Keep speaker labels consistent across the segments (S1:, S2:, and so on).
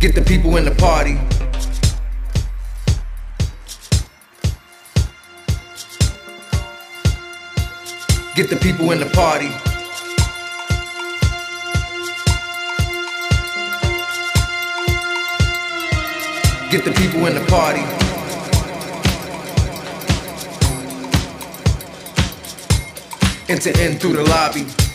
S1: Get the people in the party. Get the people in the party. Get the people in the party. Enter in through the lobby.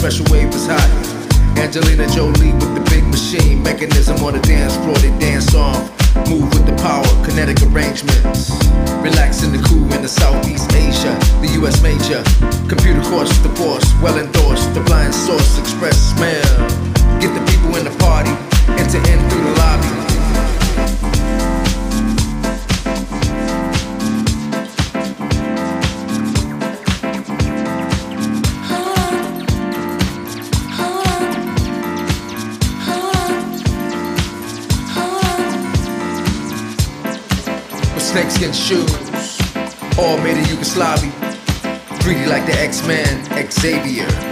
S1: Special wave is hot. Angelina Jolie with the big machine, mechanism on the dance floor, they dance off. Move with the power, kinetic arrangements. Relax in the cool in the Southeast Asia, the US major. Computer course, the force, well endorsed. The blind source, express smell. Get the people in the party, enter in through the lobby. Snakeskin shoes, all made in Yugoslavia. 3D like the X-Men, Xavier.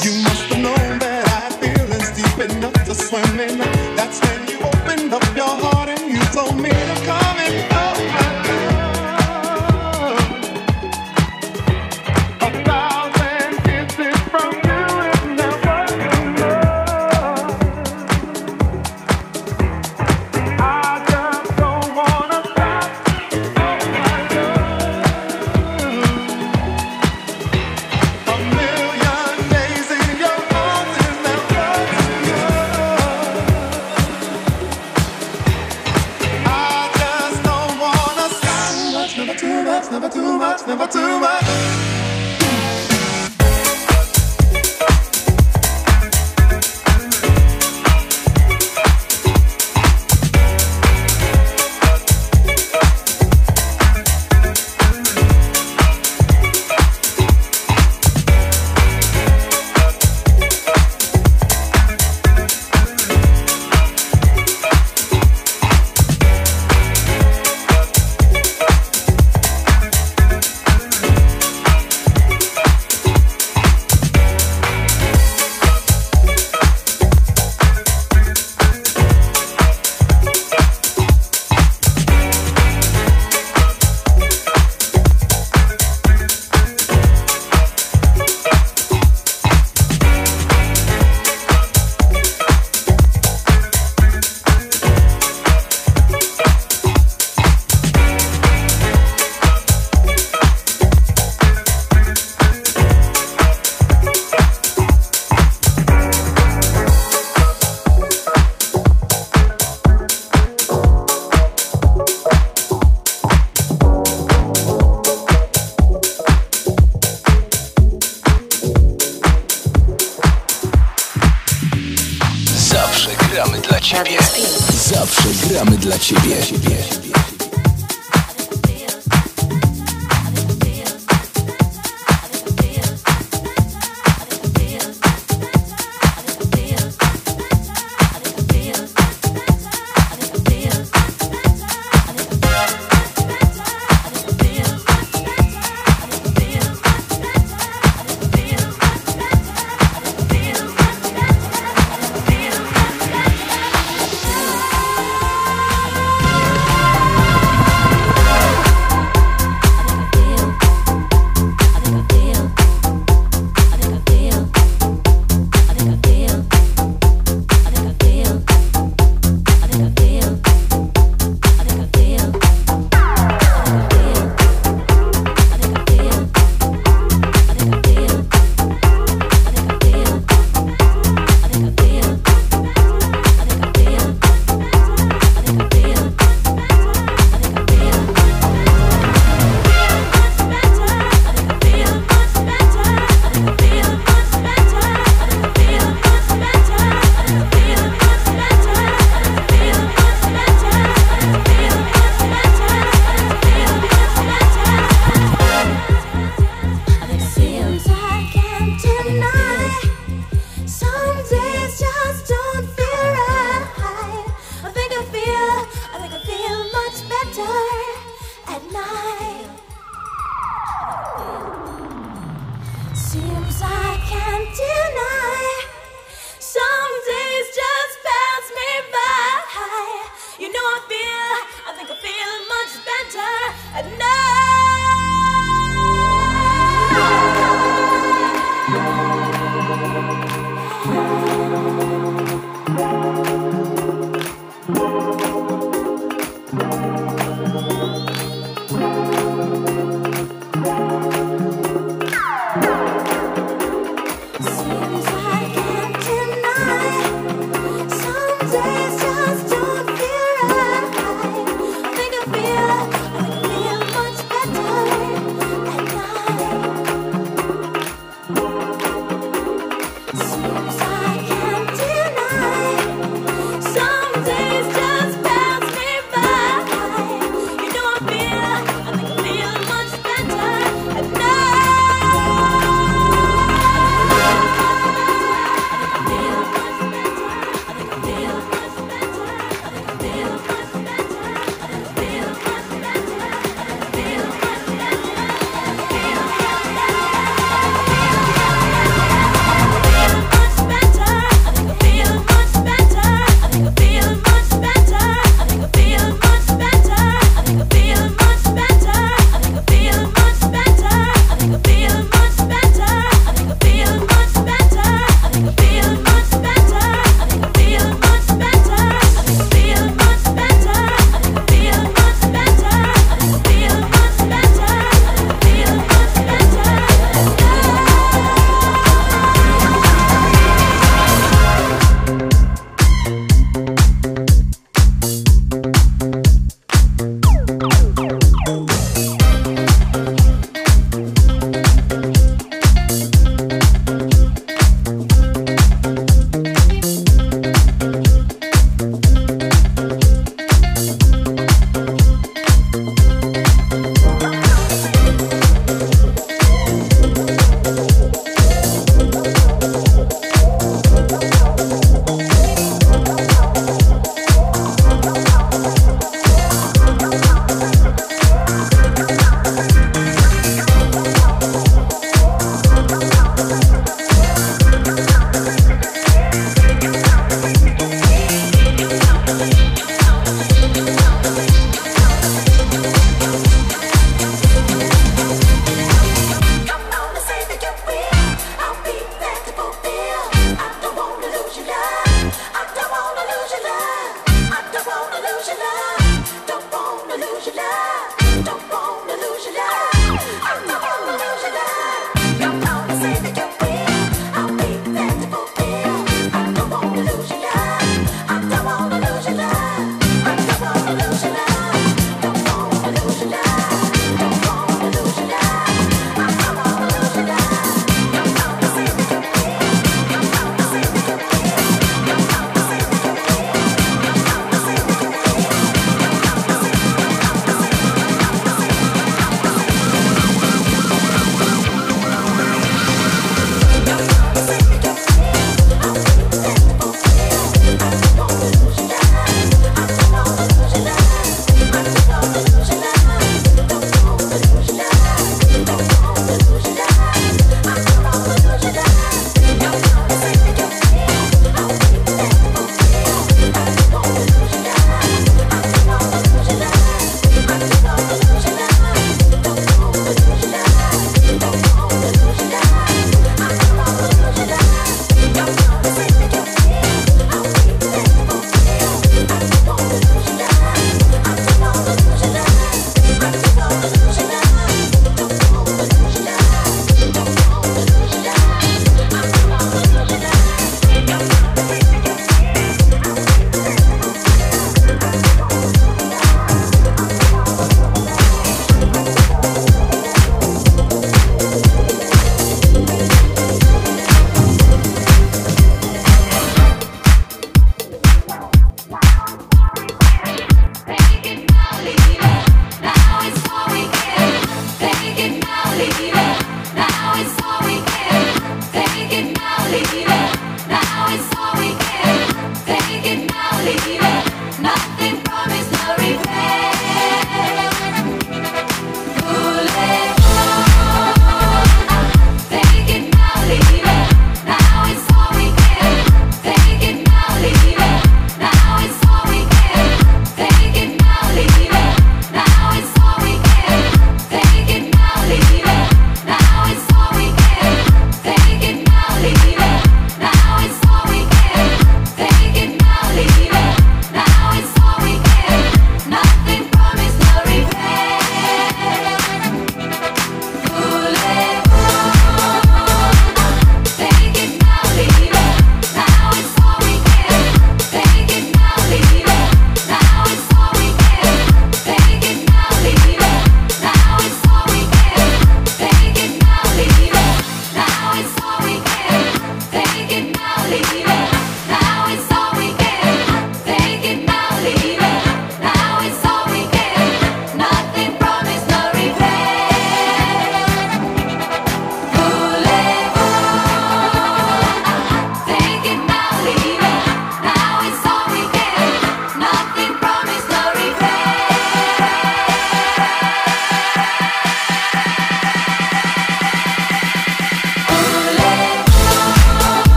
S1: You must have known that I feel deep enough to swim in.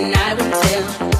S2: night until